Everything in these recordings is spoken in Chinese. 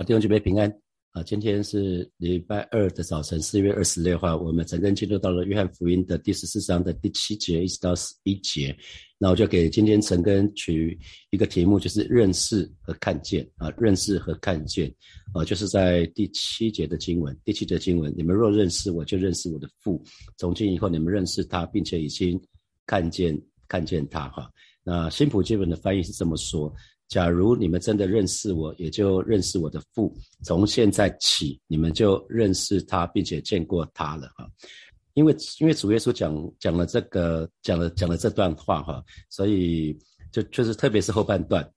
啊，弟兄姐妹平安啊！今天是礼拜二的早晨，四月二十六号，我们整个进入到了约翰福音的第十四章的第七节，一直到十一节。那我就给今天陈根取一个题目，就是认识和看见啊，认识和看见啊，就是在第七节的经文，第七节经文，你们若认识我，就认识我的父。从今以后，你们认识他，并且已经看见看见他哈。那新普基本的翻译是这么说。假如你们真的认识我，也就认识我的父。从现在起，你们就认识他，并且见过他了哈。因为因为主耶稣讲讲了这个讲了讲了这段话哈，所以就就是特别是后半段，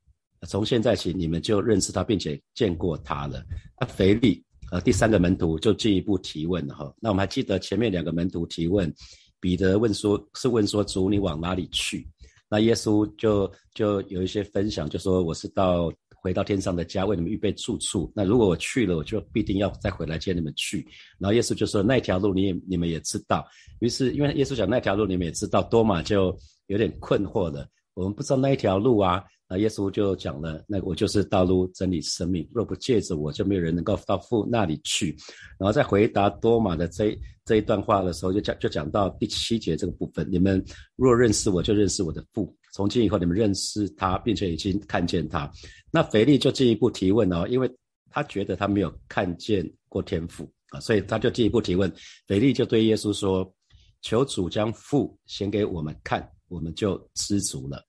从现在起你们就认识他，并且见过他了。那腓力呃第三个门徒就进一步提问了哈。那我们还记得前面两个门徒提问，彼得问说是问说主你往哪里去？那耶稣就就有一些分享，就说我是到回到天上的家，为你们预备住处。那如果我去了，我就必定要再回来接你们去。然后耶稣就说那条路你也你们也知道。于是因为耶稣讲那条路你们也知道，多玛就有点困惑了。我们不知道那一条路啊。耶稣就讲了，那我就是道路、真理、生命。若不借着我，就没有人能够到父那里去。然后在回答多马的这这一段话的时候，就讲就讲到第七节这个部分。你们若认识我，就认识我的父。从今以后，你们认识他，并且已经看见他。那腓力就进一步提问哦，因为他觉得他没有看见过天父啊，所以他就进一步提问。腓力就对耶稣说：“求主将父显给我们看，我们就知足了。”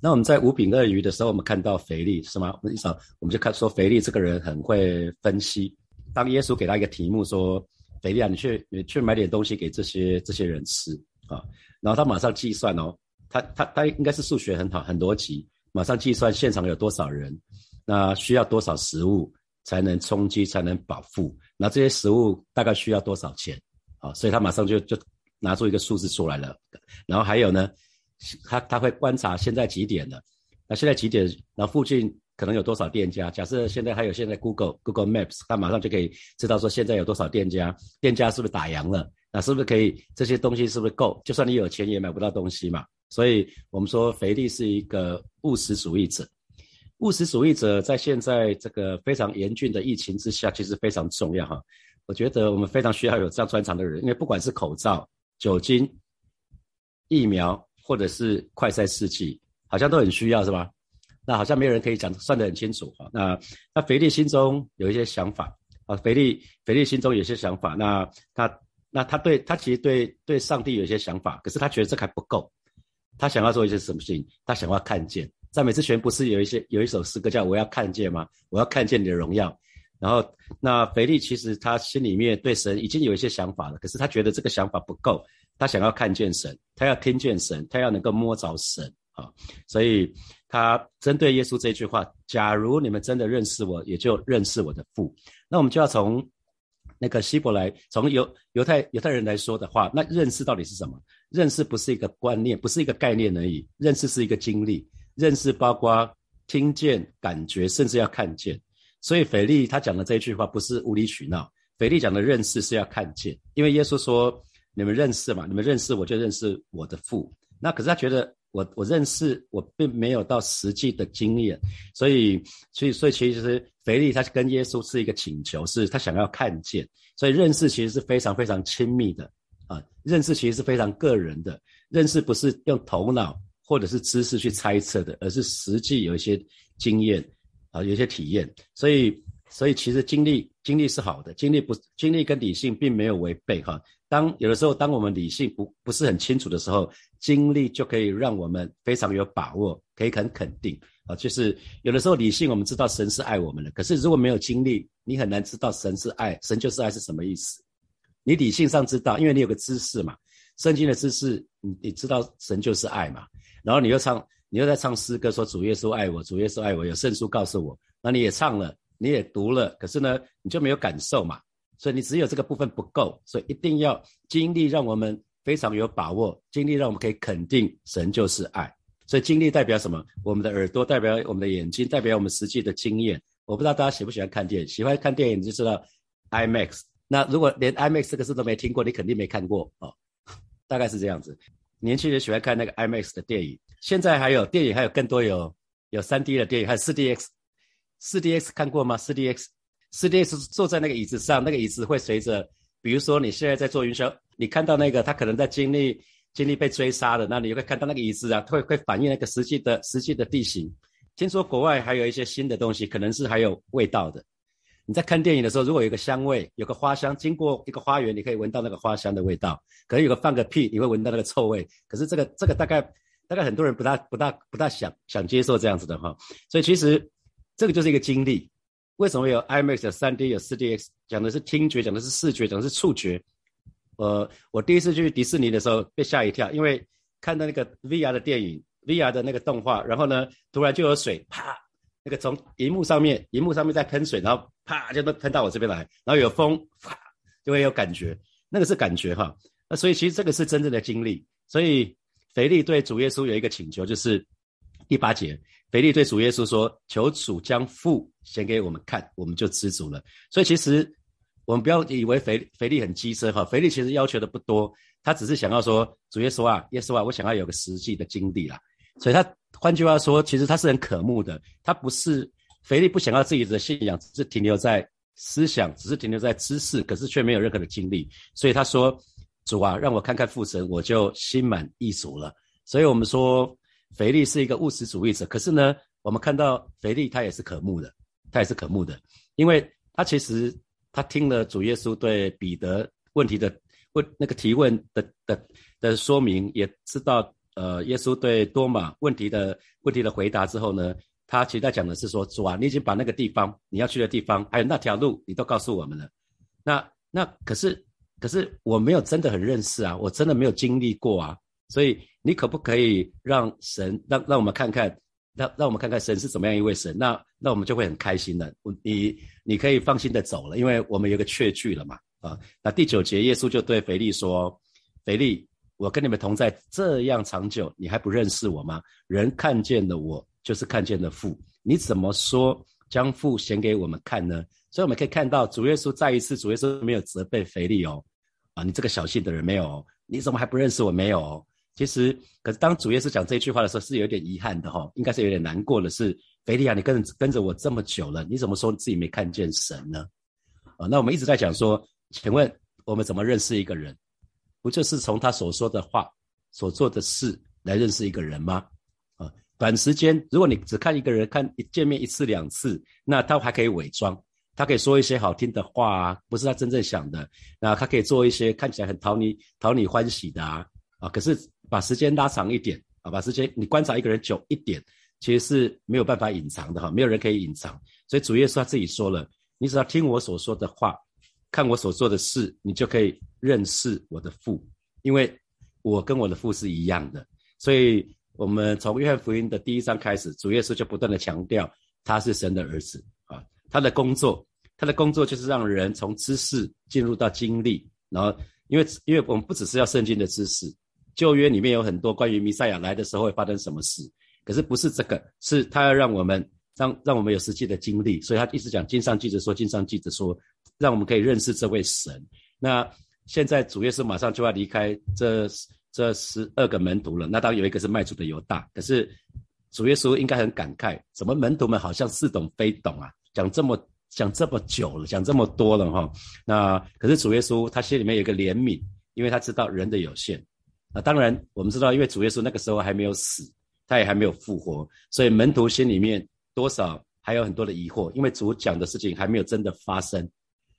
那我们在五饼二鱼的时候，我们看到腓力是吗？我们一想，我们就看说腓力这个人很会分析。当耶稣给他一个题目说：“腓力啊，你去你去买点东西给这些这些人吃啊。”然后他马上计算哦，他他他应该是数学很好，很逻辑，马上计算现场有多少人，那需要多少食物才能充饥，才能饱腹？那这些食物大概需要多少钱？啊，所以他马上就就拿出一个数字出来了。然后还有呢？他他会观察现在几点了，那现在几点？那附近可能有多少店家？假设现在还有现在 Google Google Maps，他马上就可以知道说现在有多少店家，店家是不是打烊了？那是不是可以这些东西是不是够？就算你有钱也买不到东西嘛。所以我们说肥力是一个务实主义者，务实主义者在现在这个非常严峻的疫情之下，其实非常重要哈。我觉得我们非常需要有这样专长的人，因为不管是口罩、酒精、疫苗。或者是快筛试剂，好像都很需要，是吧？那好像没有人可以讲算得很清楚哈。那那腓力心中有一些想法啊，腓力腓力心中有些想法。那他那他对他其实对对上帝有一些想法，可是他觉得这还不够。他想要做一些什么事情？他想要看见。赞美之泉不是有一些有一首诗歌叫我要看见吗？我要看见你的荣耀。然后那腓力其实他心里面对神已经有一些想法了，可是他觉得这个想法不够。他想要看见神，他要听见神，他要能够摸着神啊！所以他针对耶稣这句话：“假如你们真的认识我，也就认识我的父。”那我们就要从那个希伯来，从犹犹太犹太人来说的话，那认识到底是什么？认识不是一个观念，不是一个概念而已，认识是一个经历。认识包括听见、感觉，甚至要看见。所以腓力他讲的这一句话不是无理取闹。腓力讲的认识是要看见，因为耶稣说。你们认识嘛？你们认识我就认识我的父。那可是他觉得我我认识我并没有到实际的经验，所以所以所以其实腓力他跟耶稣是一个请求，是他想要看见。所以认识其实是非常非常亲密的啊，认识其实是非常个人的。认识不是用头脑或者是知识去猜测的，而是实际有一些经验啊，有些体验。所以所以其实经历经历是好的，经历不经历跟理性并没有违背哈。当有的时候，当我们理性不不是很清楚的时候，经历就可以让我们非常有把握，可以很肯定啊。就是有的时候理性我们知道神是爱我们的，可是如果没有经历，你很难知道神是爱，神就是爱是什么意思。你理性上知道，因为你有个知识嘛，圣经的知识，你你知道神就是爱嘛。然后你又唱，你又在唱诗歌说主耶稣爱我，主耶稣爱我，有圣书告诉我，那你也唱了，你也读了，可是呢，你就没有感受嘛。所以你只有这个部分不够，所以一定要经历，让我们非常有把握。经历让我们可以肯定神就是爱。所以经历代表什么？我们的耳朵代表我们的眼睛，代表我们实际的经验。我不知道大家喜不喜欢看电影，喜欢看电影你就知道 IMAX。那如果连 IMAX 这个字都没听过，你肯定没看过哦。大概是这样子。年轻人喜欢看那个 IMAX 的电影。现在还有电影，还有更多有有 3D 的电影，还有 4DX。4DX 看过吗？4DX 四 D X 坐在那个椅子上，那个椅子会随着，比如说你现在在坐云霄，你看到那个他可能在经历经历被追杀的，那你会看到那个椅子啊，会会反映那个实际的实际的地形。听说国外还有一些新的东西，可能是还有味道的。你在看电影的时候，如果有个香味，有个花香，经过一个花园，你可以闻到那个花香的味道。可能有个放个屁，你会闻到那个臭味。可是这个这个大概大概很多人不大不大不大想想接受这样子的哈。所以其实这个就是一个经历。为什么有 IMAX 有 3D 有 4DX？讲的是听觉，讲的是视觉，讲的是触觉。呃，我第一次去迪士尼的时候被吓一跳，因为看到那个 VR 的电影，VR 的那个动画，然后呢，突然就有水啪，那个从荧幕上面，荧幕上面在喷水，然后啪就都喷到我这边来，然后有风啪就会有感觉，那个是感觉哈。那所以其实这个是真正的经历。所以腓力对主耶稣有一个请求，就是第八节。腓力对主耶稣说：“求主将父显给我们看，我们就知足了。”所以其实我们不要以为腓腓力很机车哈，腓力其实要求的不多，他只是想要说：“主耶稣啊，耶稣啊，我想要有个实际的经历啦。”所以他换句话说，其实他是很渴慕的。他不是腓力不想要自己的信仰，只是停留在思想，只是停留在知识，可是却没有任何的经历。所以他说：“主啊，让我看看父神，我就心满意足了。”所以我们说。腓力是一个务实主义者，可是呢，我们看到腓力他也是渴慕的，他也是渴慕的，因为他其实他听了主耶稣对彼得问题的问那个提问的的的说明，也知道呃耶稣对多马问题的问题的回答之后呢，他其实在讲的是说主啊，你已经把那个地方你要去的地方，还有那条路，你都告诉我们了，那那可是可是我没有真的很认识啊，我真的没有经历过啊。所以你可不可以让神让让我们看看，让让我们看看神是怎么样一位神？那那我们就会很开心的。你你可以放心的走了，因为我们有个确据了嘛。啊，那第九节，耶稣就对腓力说：“腓力，我跟你们同在这样长久，你还不认识我吗？人看见了我，就是看见了父。你怎么说将父显给我们看呢？所以我们可以看到主耶稣再一次，主耶稣没有责备腓力哦，啊，你这个小心的人没有？你怎么还不认识我？没有？其实，可是当主耶稣讲这句话的时候，是有点遗憾的哈，应该是有点难过的。是腓利亚，你跟跟着我这么久了，你怎么说自己没看见神呢？啊，那我们一直在讲说，请问我们怎么认识一个人？不就是从他所说的话、所做的事来认识一个人吗？啊，短时间，如果你只看一个人，看一见面一次两次，那他还可以伪装，他可以说一些好听的话啊，不是他真正想的。那他可以做一些看起来很讨你讨你欢喜的啊，啊，可是。把时间拉长一点啊，把时间你观察一个人久一点，其实是没有办法隐藏的哈，没有人可以隐藏。所以主耶稣他自己说了，你只要听我所说的话，看我所做的事，你就可以认识我的父，因为我跟我的父是一样的。所以我们从约翰福音的第一章开始，主耶稣就不断的强调他是神的儿子啊，他的工作，他的工作就是让人从知识进入到经历，然后因为因为我们不只是要圣经的知识。旧约里面有很多关于弥赛亚来的时候会发生什么事，可是不是这个，是他要让我们让让我们有实际的经历，所以他一直讲经上记着说，经上记着说，让我们可以认识这位神。那现在主耶稣马上就要离开这这十二个门徒了，那当然有一个是卖主的犹大，可是主耶稣应该很感慨，怎么门徒们好像似懂非懂啊？讲这么讲这么久了，讲这么多了哈，那可是主耶稣他心里面有一个怜悯，因为他知道人的有限。那当然，我们知道，因为主耶稣那个时候还没有死，他也还没有复活，所以门徒心里面多少还有很多的疑惑，因为主讲的事情还没有真的发生。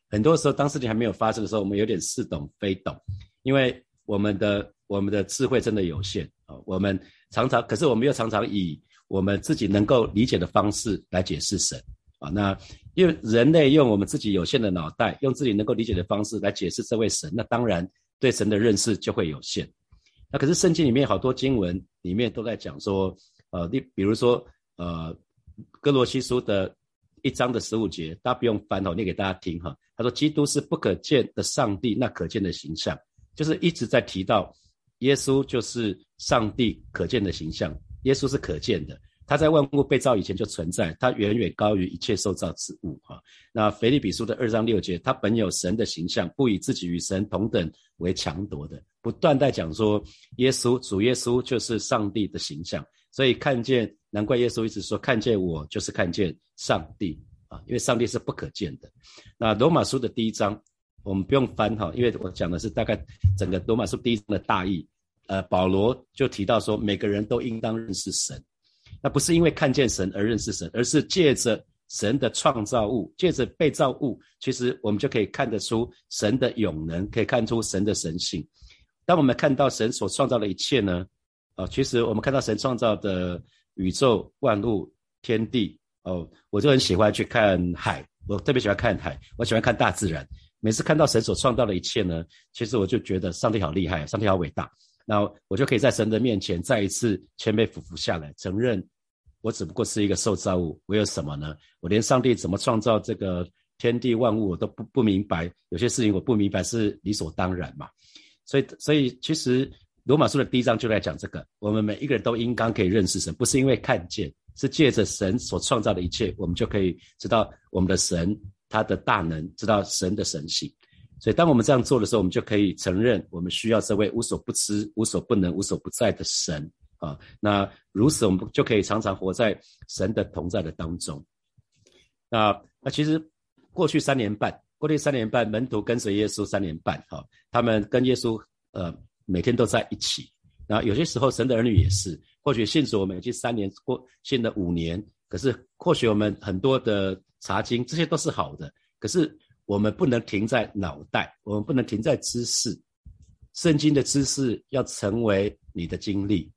很多时候，当事情还没有发生的时候，我们有点似懂非懂，因为我们的我们的智慧真的有限啊。我们常常，可是我们又常常以我们自己能够理解的方式来解释神啊。那因为人类用我们自己有限的脑袋，用自己能够理解的方式来解释这位神，那当然对神的认识就会有限。那可是圣经里面好多经文里面都在讲说，呃，你比如说，呃，哥罗西书的一章的十五节，大家不用翻哦，念给大家听哈。他说，基督是不可见的上帝，那可见的形象，就是一直在提到耶稣就是上帝可见的形象，耶稣是可见的。他在万物被造以前就存在，他远远高于一切受造之物。哈，那腓立比书的二章六节，他本有神的形象，不以自己与神同等为强夺的，不断在讲说耶稣主耶稣就是上帝的形象。所以看见，难怪耶稣一直说看见我就是看见上帝啊，因为上帝是不可见的。那罗马书的第一章，我们不用翻哈，因为我讲的是大概整个罗马书第一章的大意。呃，保罗就提到说，每个人都应当认识神，那不是因为看见神而认识神，而是借着神的创造物，借着被造物，其实我们就可以看得出神的永能，可以看出神的神性。当我们看到神所创造的一切呢，啊，其实我们看到神创造的宇宙万物、天地，哦，我就很喜欢去看海，我特别喜欢看海，我喜欢看大自然。每次看到神所创造的一切呢，其实我就觉得上帝好厉害，上帝好伟大。那我就可以在神的面前再一次谦卑俯伏下来，承认我只不过是一个受造物。我有什么呢？我连上帝怎么创造这个天地万物我都不不明白，有些事情我不明白是理所当然嘛。所以，所以其实罗马书的第一章就在讲这个：我们每一个人都应当可以认识神，不是因为看见，是借着神所创造的一切，我们就可以知道我们的神他的大能，知道神的神性。所以，当我们这样做的时候，我们就可以承认，我们需要这位无所不知、无所不能、无所不在的神啊。那如此，我们就可以常常活在神的同在的当中。那那其实过去三年半，过去三年半，门徒跟随耶稣三年半，哈，他们跟耶稣呃每天都在一起。那有些时候，神的儿女也是，或许信主我们已经三年过，信了五年，可是或许我们很多的查经，这些都是好的，可是。我们不能停在脑袋，我们不能停在知识。圣经的知识要成为你的经历，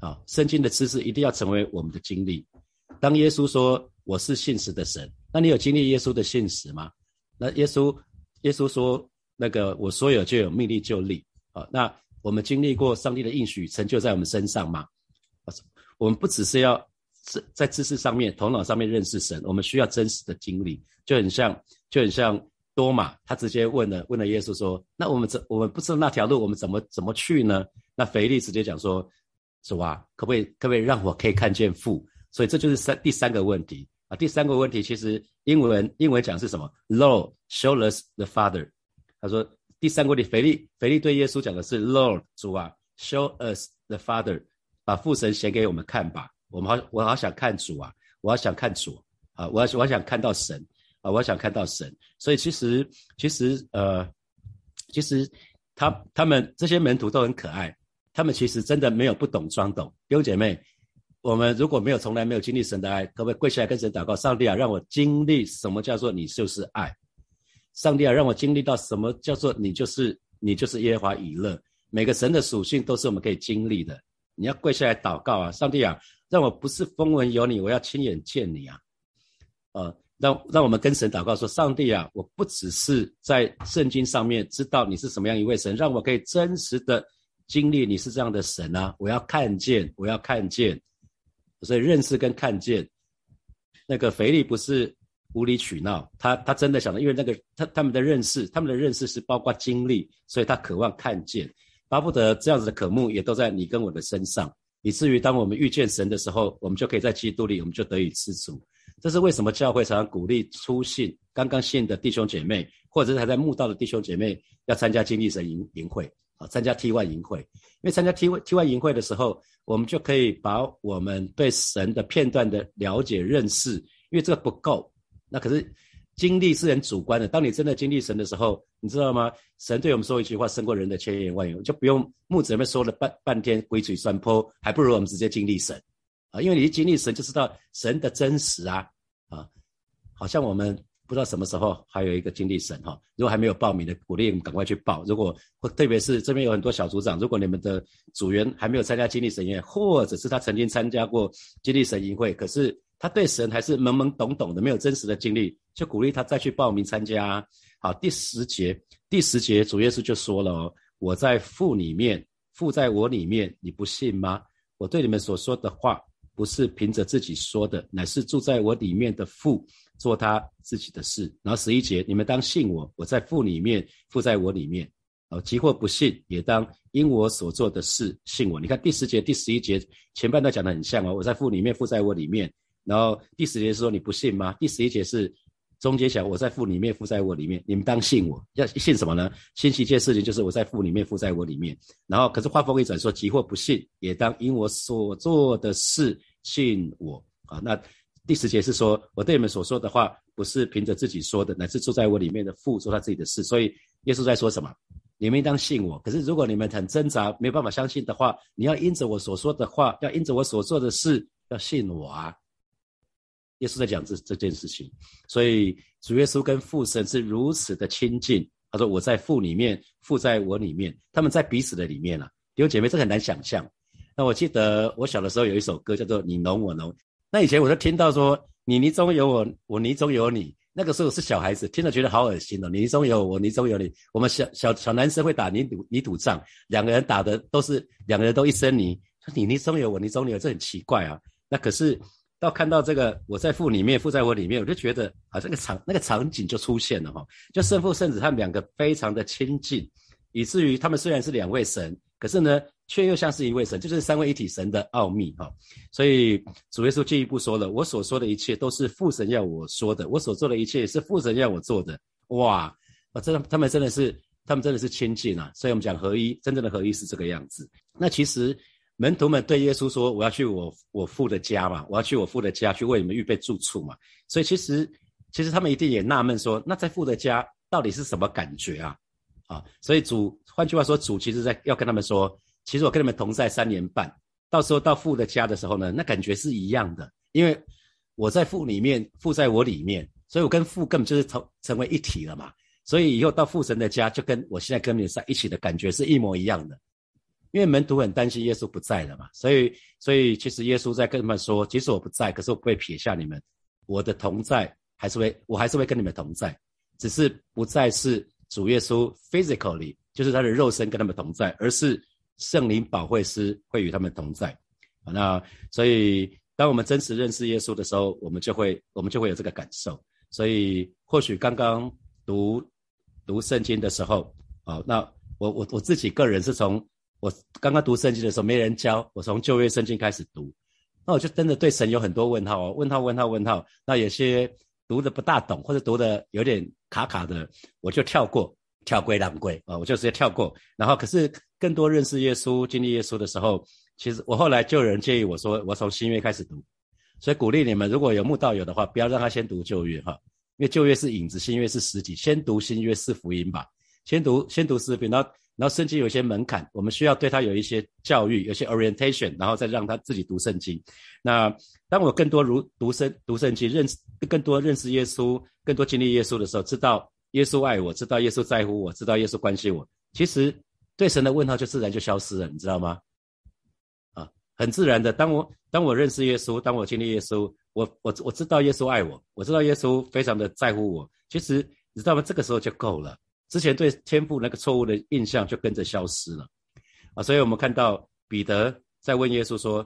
啊，圣经的知识一定要成为我们的经历。当耶稣说我是信实的神，那你有经历耶稣的信实吗？那耶稣，耶稣说那个我所有就有命令就力，啊，那我们经历过上帝的应许成就在我们身上吗？我们不只是要在在知识上面、头脑上面认识神，我们需要真实的经历，就很像。就很像多马，他直接问了问了耶稣说：“那我们怎我们不知道那条路，我们怎么怎么去呢？”那腓力直接讲说：“主啊，可不可以可不可以让我可以看见父？”所以这就是三第三个问题啊。第三个问题其实英文英文讲是什么？Lord show us the Father。他说第三个问题，腓力腓力对耶稣讲的是：“Lord 主啊，show us the Father，把父神显给我们看吧。我们好我好想看主啊，我好想看主啊，我要我想看到神。”啊，我想看到神，所以其实其实呃，其实他他们这些门徒都很可爱，他们其实真的没有不懂装懂。弟兄姐妹，我们如果没有从来没有经历神的爱，可不可以跪下来跟神祷告？上帝啊，让我经历什么叫做你就是爱？上帝啊，让我经历到什么叫做你就是你就是耶和华以勒？每个神的属性都是我们可以经历的。你要跪下来祷告啊，上帝啊，让我不是风闻有你，我要亲眼见你啊，呃。让让我们跟神祷告说：上帝啊，我不只是在圣经上面知道你是什么样一位神，让我可以真实的经历你是这样的神啊！我要看见，我要看见，所以认识跟看见，那个腓力不是无理取闹，他他真的想的，因为那个他他们的认识，他们的认识是包括经历，所以他渴望看见，巴不得这样子的渴慕也都在你跟我的身上，以至于当我们遇见神的时候，我们就可以在基督里，我们就得以知足。这是为什么教会常常鼓励初信、刚刚信的弟兄姐妹，或者是还在慕道的弟兄姐妹，要参加经历神营营会啊，参加 T Y 营会。因为参加 T Y T Y 营会的时候，我们就可以把我们对神的片段的了解认识，因为这个不够。那可是经历是很主观的。当你真的经历神的时候，你知道吗？神对我们说一句话，胜过人的千言万语，就不用牧者们说了半半天鬼嘴酸泼，还不如我们直接经历神。啊，因为你一经历神，就知道神的真实啊啊！好像我们不知道什么时候还有一个经历神哈。如果还没有报名的，鼓励你们赶快去报。如果特别是这边有很多小组长，如果你们的组员还没有参加经历神宴，或者是他曾经参加过经历神营会，可是他对神还是懵懵懂懂的，没有真实的经历，就鼓励他再去报名参加。好，第十节，第十节主耶稣就说了哦：“我在父里面，父在我里面，你不信吗？我对你们所说的话。”不是凭着自己说的，乃是住在我里面的父做他自己的事。然后十一节，你们当信我，我在父里面，父在我里面。哦，即或不信，也当因我所做的事信我。你看第十节、第十一节前半段讲的很像哦，我在父里面，父在我里面。然后第十节是说你不信吗？第十一节是。中间想我在父里面，父在我里面，你们当信我。要信什么呢？信一件事情，就是我在父里面，父在我里面。然后，可是话锋一转，说即或不信，也当因我所做的事信我。啊，那第十节是说我对你们所说的话，不是凭着自己说的，乃是住在我里面的父做他自己的事。所以耶稣在说什么？你们应当信我。可是如果你们很挣扎，没有办法相信的话，你要因着我所说的话，要因着我所做的事，要信我啊。耶稣在讲这这件事情，所以主耶稣跟父神是如此的亲近。他说：“我在父里面，父在我里面，他们在彼此的里面啊。”弟兄姐妹，这很难想象。那我记得我小的时候有一首歌叫做《你侬我侬》，那以前我就听到说。你泥中有我，我泥中有你。那个时候是小孩子，听了觉得好恶心哦。你泥中有我，泥中有你。我们小小小男生会打泥土泥土仗，两个人打的都是两个人都一身泥。说你泥中有我，泥中有，这很奇怪啊。那可是到看到这个我在父里面，父在我里面，我就觉得啊，这个场那个场景就出现了哈。就圣父圣子他们两个非常的亲近，以至于他们虽然是两位神，可是呢。却又像是一位神，就是三位一体神的奥秘哈。所以主耶稣进一步说了：“我所说的一切都是父神要我说的，我所做的一切是父神要我做的。”哇，啊，真的，他们真的是，他们真的是亲近啊。所以我们讲合一，真正的合一是这个样子。那其实门徒们对耶稣说：“我要去我我父的家嘛，我要去我父的家去为你们预备住处嘛。”所以其实其实他们一定也纳闷说：“那在父的家到底是什么感觉啊？”啊，所以主换句话说，主其实在要跟他们说。其实我跟你们同在三年半，到时候到父的家的时候呢，那感觉是一样的，因为我在父里面，父在我里面，所以我跟父根本就是成成为一体了嘛。所以以后到父神的家，就跟我现在跟你们在一起的感觉是一模一样的。因为门徒很担心耶稣不在了嘛，所以所以其实耶稣在跟他们说，即使我不在，可是我不会撇下你们，我的同在还是会，我还是会跟你们同在，只是不再是主耶稣 physically，就是他的肉身跟他们同在，而是。圣灵保惠师会与他们同在，啊，那所以当我们真实认识耶稣的时候，我们就会我们就会有这个感受。所以或许刚刚读读圣经的时候，啊，那我我我自己个人是从我刚刚读圣经的时候没人教，我从旧约圣经开始读，那我就真的对神有很多问号哦，问号问号问号。那有些读的不大懂或者读的有点卡卡的，我就跳过。跳归浪归啊，我就直接跳过。然后，可是更多认识耶稣、经历耶稣的时候，其实我后来就有人建议我说，我从新约开始读。所以鼓励你们，如果有慕道友的话，不要让他先读旧约哈，因为旧约是影子，新约是实体。先读新约是福音吧，先读先读诗篇，然后然后圣经有一些门槛，我们需要对他有一些教育，有些 orientation，然后再让他自己读圣经。那当我更多如读圣读圣经，认识更多认识耶稣，更多经历耶稣的时候，知道。耶稣爱我，知道耶稣在乎我，知道耶稣关心我。其实对神的问号就自然就消失了，你知道吗？啊，很自然的。当我当我认识耶稣，当我经历耶稣，我我我知道耶稣爱我，我知道耶稣非常的在乎我。其实你知道吗？这个时候就够了。之前对天赋那个错误的印象就跟着消失了。啊，所以我们看到彼得在问耶稣说：“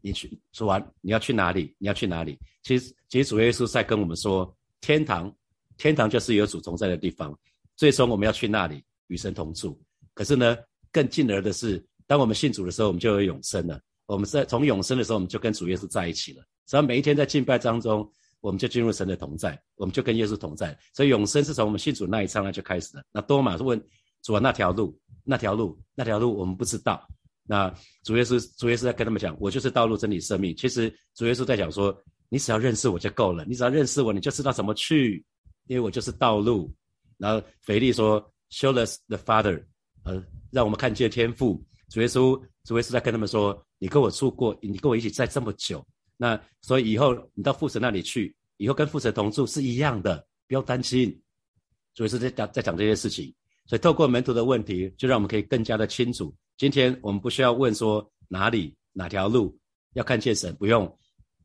你去说完你要去哪里？你要去哪里？”其实其实主耶稣在跟我们说天堂。天堂就是有主同在的地方，最终我们要去那里与神同住。可是呢，更进而的是，当我们信主的时候，我们就有永生了。我们在从永生的时候，我们就跟主耶稣在一起了。只要每一天在敬拜当中，我们就进入神的同在，我们就跟耶稣同在。所以永生是从我们信主那一刹那就开始了。那多马问主啊，那条路，那条路，那条路，我们不知道。那主耶稣，主耶稣在跟他们讲，我就是道路、真理、生命。其实主耶稣在讲说，你只要认识我就够了，你只要认识我，你就知道怎么去。因为我就是道路，然后腓力说，Show us the Father，呃，让我们看见天父。主耶稣，主耶稣在跟他们说，你跟我住过，你跟我一起在这么久，那所以以后你到父神那里去，以后跟父神同住是一样的，不要担心。主耶稣在讲在讲这些事情，所以透过门徒的问题，就让我们可以更加的清楚。今天我们不需要问说哪里哪条路要看见神，不用，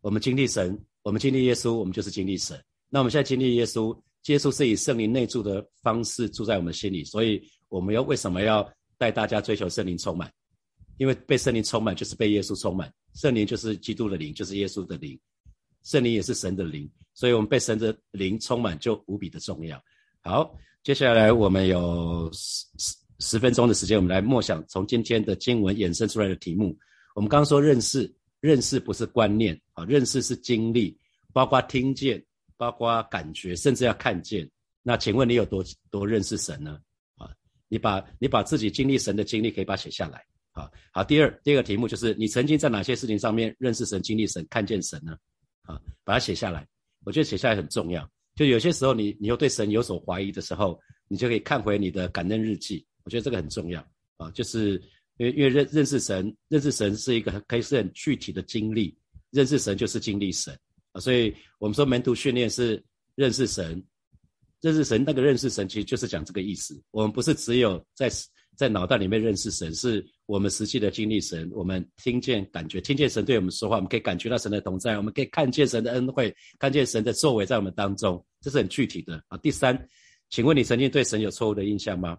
我们经历神，我们经历耶稣，我们就是经历神。那我们现在经历耶稣。接触是以圣灵内住的方式住在我们心里，所以我们要为什么要带大家追求圣灵充满？因为被圣灵充满就是被耶稣充满，圣灵就是基督的灵，就是耶稣的灵，圣灵也是神的灵，所以我们被神的灵充满就无比的重要。好，接下来我们有十十十分钟的时间，我们来默想从今天的经文衍生出来的题目。我们刚刚说认识，认识不是观念啊，认识是经历，包括听见。包括感觉，甚至要看见。那请问你有多多认识神呢？啊，你把你把自己经历神的经历可以把它写下来。啊，好。第二，第二个题目就是你曾经在哪些事情上面认识神、经历神、看见神呢？啊，把它写下来。我觉得写下来很重要。就有些时候你你又对神有所怀疑的时候，你就可以看回你的感恩日记。我觉得这个很重要啊，就是因为因为认认识神，认识神是一个可以是很具体的经历，认识神就是经历神啊，所以我们说门徒训练是认识神，认识神那个认识神其实就是讲这个意思。我们不是只有在。在脑袋里面认识神，是我们实际的经历神。我们听见、感觉，听见神对我们说话，我们可以感觉到神的同在，我们可以看见神的恩惠，看见神的作为在我们当中，这是很具体的啊。第三，请问你曾经对神有错误的印象吗？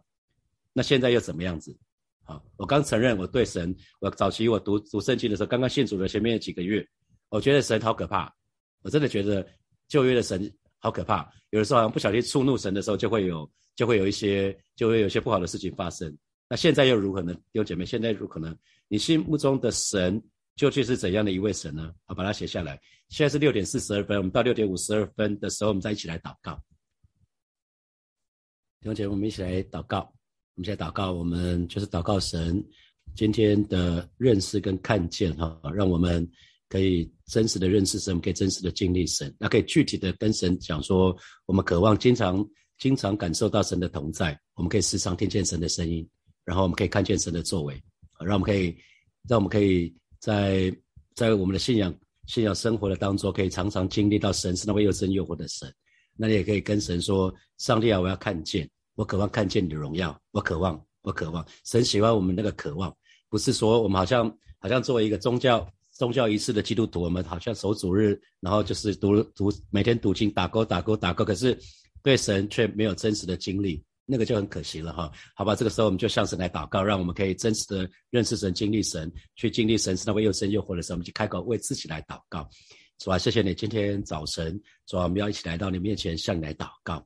那现在又怎么样子？好，我刚承认我对神，我早期我读读圣经的时候，刚刚信主的前面几个月，我觉得神好可怕，我真的觉得旧约的神好可怕。有的时候好像不小心触怒神的时候，就会有。就会有一些，就会有一些不好的事情发生。那现在又如何呢？弟兄姐妹，现在如何呢？你心目中的神究竟是怎样的一位神呢？好，把它写下来。现在是六点四十二分，我们到六点五十二分的时候，我们再一起来祷告。弟兄姐妹，我们一起来祷告。我们现在祷告，我们就是祷告神今天的认识跟看见哈，让我们可以真实的认识神，可以真实的经历神，那可以具体的跟神讲说，我们渴望经常。经常感受到神的同在，我们可以时常听见神的声音，然后我们可以看见神的作为，让我们可以，让我们可以在在我们的信仰信仰生活的当中，可以常常经历到神是那位又真又活的神。那你也可以跟神说：“上帝啊，我要看见，我渴望看见你的荣耀，我渴望，我渴望。”神喜欢我们那个渴望，不是说我们好像好像作为一个宗教宗教仪式的基督徒，我们好像守主日，然后就是读读每天读经打勾打勾打勾，可是。对神却没有真实的经历，那个就很可惜了哈。好吧，这个时候我们就向神来祷告，让我们可以真实的认识神、经历神，去经历神是那位又生又活的神。我们去开口为自己来祷告，主啊，谢谢你今天早晨，主啊，我们要一起来到你面前向你来祷告，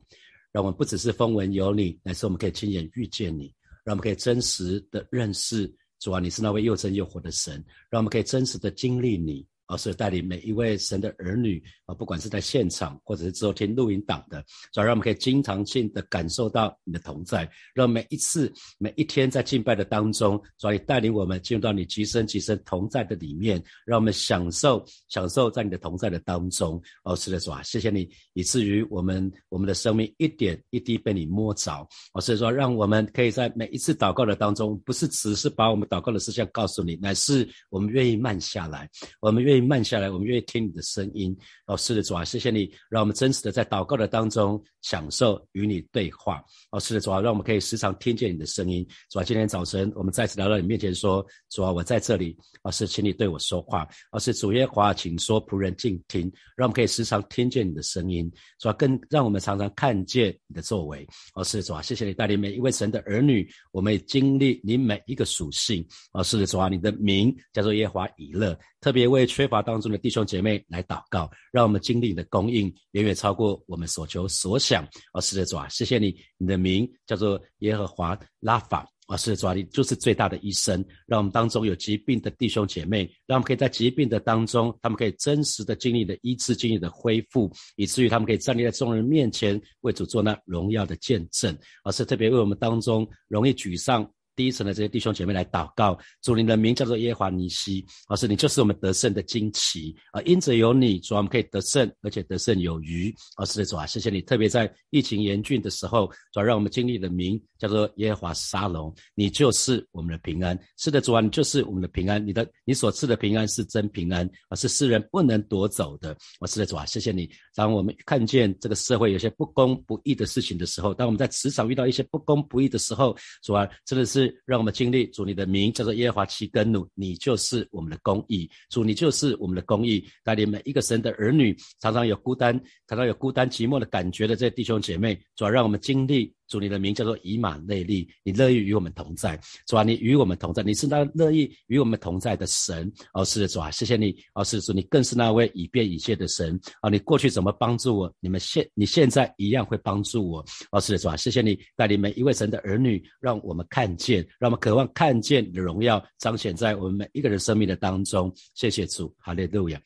让我们不只是风闻有你，乃是我们可以亲眼遇见你，让我们可以真实的认识主啊，你是那位又真又活的神，让我们可以真实的经历你。而是带领每一位神的儿女啊，不管是在现场或者是之后听录音档的，主要让我们可以经常性的感受到你的同在，让每一次每一天在敬拜的当中，主要带领我们进入到你极深极深同在的里面，让我们享受享受在你的同在的当中。哦，是的，主啊，谢谢你，以至于我们我们的生命一点一滴被你摸着。哦，所以说，让我们可以在每一次祷告的当中，不是只是把我们祷告的事项告诉你，乃是我们愿意慢下来，我们愿意意。慢下来，我们愿意听你的声音。哦，是的，主啊，谢谢你，让我们真实的在祷告的当中享受与你对话。哦，是的，主啊，让我们可以时常听见你的声音。主啊，今天早晨我们再次来到你面前说，主啊，我在这里。哦，是，请你对我说话。哦，是主耶华，请说，仆人静听。让我们可以时常听见你的声音。主啊，更让我们常常看见你的作为。哦，是的，主啊，谢谢你带领每一位神的儿女，我们经历你每一个属性。哦，是的，主啊，你的名叫做耶华以勒。特别为缺乏当中的弟兄姐妹来祷告，让我们经历的供应远远超过我们所求所想。哦，是的，主啊，谢谢你，你的名叫做耶和华拉法。啊，是的，主啊，你就是最大的医生。让我们当中有疾病的弟兄姐妹，让我们可以在疾病的当中，他们可以真实的经历的医治、经历的恢复，以至于他们可以站立在众人面前，为主做那荣耀的见证。而是特别为我们当中容易沮丧。第一层的这些弟兄姐妹来祷告，主你的名叫做耶华尼西，老师你就是我们得胜的旌旗啊！因着有你，主我们可以得胜，而且得胜有余。老师的主啊，谢谢你，特别在疫情严峻的时候，主让我们经历的名叫做耶华沙龙，你就是我们的平安。是的，主啊，你就是我们的平安，你的你所赐的平安是真平安，而是世人不能夺走的。我是的主啊，谢谢你，当我们看见这个社会有些不公不义的事情的时候，当我们在职场遇到一些不公不义的时候，主啊，真的是。让我们经历主你的名叫做耶和华齐根努，你就是我们的公义，主你就是我们的公义，带领每一个神的儿女，常常有孤单，常常有孤单寂寞的感觉的这些弟兄姐妹，主要让我们经历。主你的名叫做以马内利，你乐意与我们同在，主啊，你与我们同在，你是那乐意与我们同在的神。哦，是的，主啊，谢谢你。哦，是的主，你更是那位以变以谢的神。啊，你过去怎么帮助我，你们现你现在一样会帮助我。哦，是的，主啊，谢谢你带领每一位神的儿女，让我们看见，让我们渴望看见你的荣耀彰显在我们每一个人生命的当中。谢谢主，哈利路亚。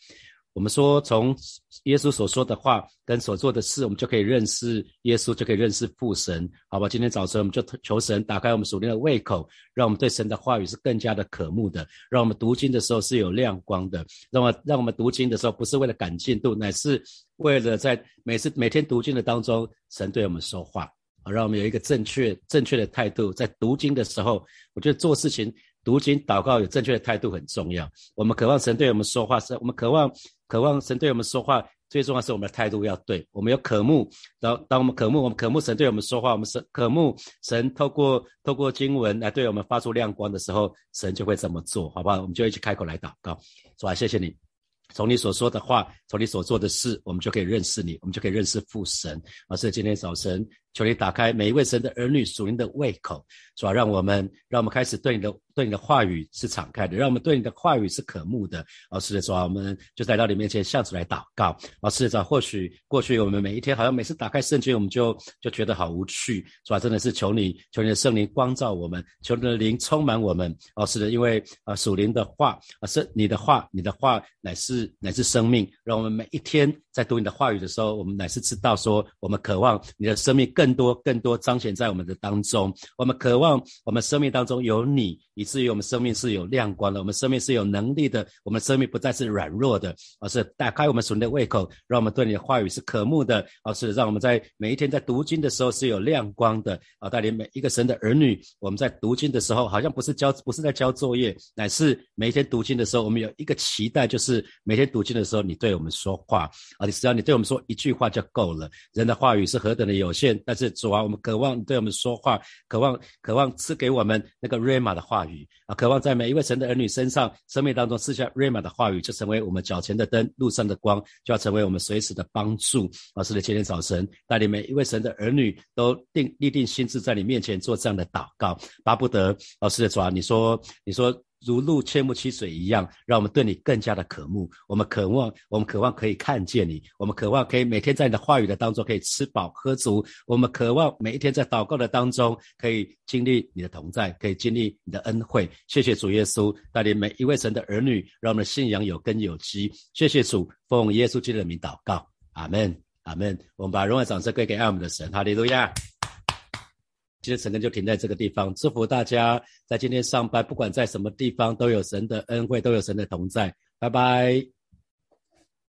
我们说，从耶稣所说的话跟所做的事，我们就可以认识耶稣，就可以认识父神，好吧？今天早晨我们就求神打开我们属灵的胃口，让我们对神的话语是更加的渴慕的，让我们读经的时候是有亮光的，让我让我们读经的时候不是为了赶进度，乃是为了在每次每天读经的当中，神对我们说话，好，让我们有一个正确正确的态度，在读经的时候，我觉得做事情。读经祷告有正确的态度很重要。我们渴望神对我们说话，是我们渴望渴望神对我们说话。最重要是我们的态度要对。我们有渴慕，当当我们渴慕，我们渴慕神对我们说话，我们神渴慕神透过透过经文来对我们发出亮光的时候，神就会这么做，好不好？我们就一起开口来祷告，主啊，谢谢你。从你所说的话，从你所做的事，我们就可以认识你，我们就可以认识父神。而是今天早晨。求你打开每一位神的儿女属灵的胃口，主要让我们让我们开始对你的对你的话语是敞开的，让我们对你的话语是渴慕的。老师的主啊，我们就来到你面前，向主来祷告。老师的主，或许过去我们每一天好像每次打开圣经，我们就就觉得好无趣。主啊，真的是求你求你的圣灵光照我们，求你的灵充满我们。老师的，因为啊属灵的话啊是你的话，你的话乃是乃是生命。让我们每一天在读你的话语的时候，我们乃是知道说，我们渴望你的生命更。更多、更多彰显在我们的当中。我们渴望我们生命当中有你，以至于我们生命是有亮光的，我们生命是有能力的，我们生命不再是软弱的，而是打开我们属灵的胃口，让我们对你的话语是渴慕的，而是让我们在每一天在读经的时候是有亮光的。啊，带领每一个神的儿女，我们在读经的时候，好像不是交，不是在交作业，乃是每一天读经的时候，我们有一个期待，就是每天读经的时候，你对我们说话啊，你只要你对我们说一句话就够了。人的话语是何等的有限，但是主啊，我们渴望对我们说话，渴望渴望赐给我们那个瑞玛的话语啊，渴望在每一位神的儿女身上、生命当中赐下瑞玛的话语，就成为我们脚前的灯，路上的光，就要成为我们随时的帮助。老师的今天早晨，带领每一位神的儿女都定立定心智，在你面前做这样的祷告，巴不得老师的主啊，你说你说。如露切木栖水一样，让我们对你更加的渴慕。我们渴望，我们渴望可以看见你。我们渴望可以每天在你的话语的当中可以吃饱喝足。我们渴望每一天在祷告的当中可以经历你的同在，可以经历你的恩惠。谢谢主耶稣带领每一位神的儿女，让我们的信仰有根有基。谢谢主，奉耶稣基督的名祷告，阿门，阿门。我们把荣耀掌声归给爱我们的神，哈利路亚。今天晨更就停在这个地方，祝福大家在今天上班，不管在什么地方，都有神的恩惠，都有神的同在。拜拜。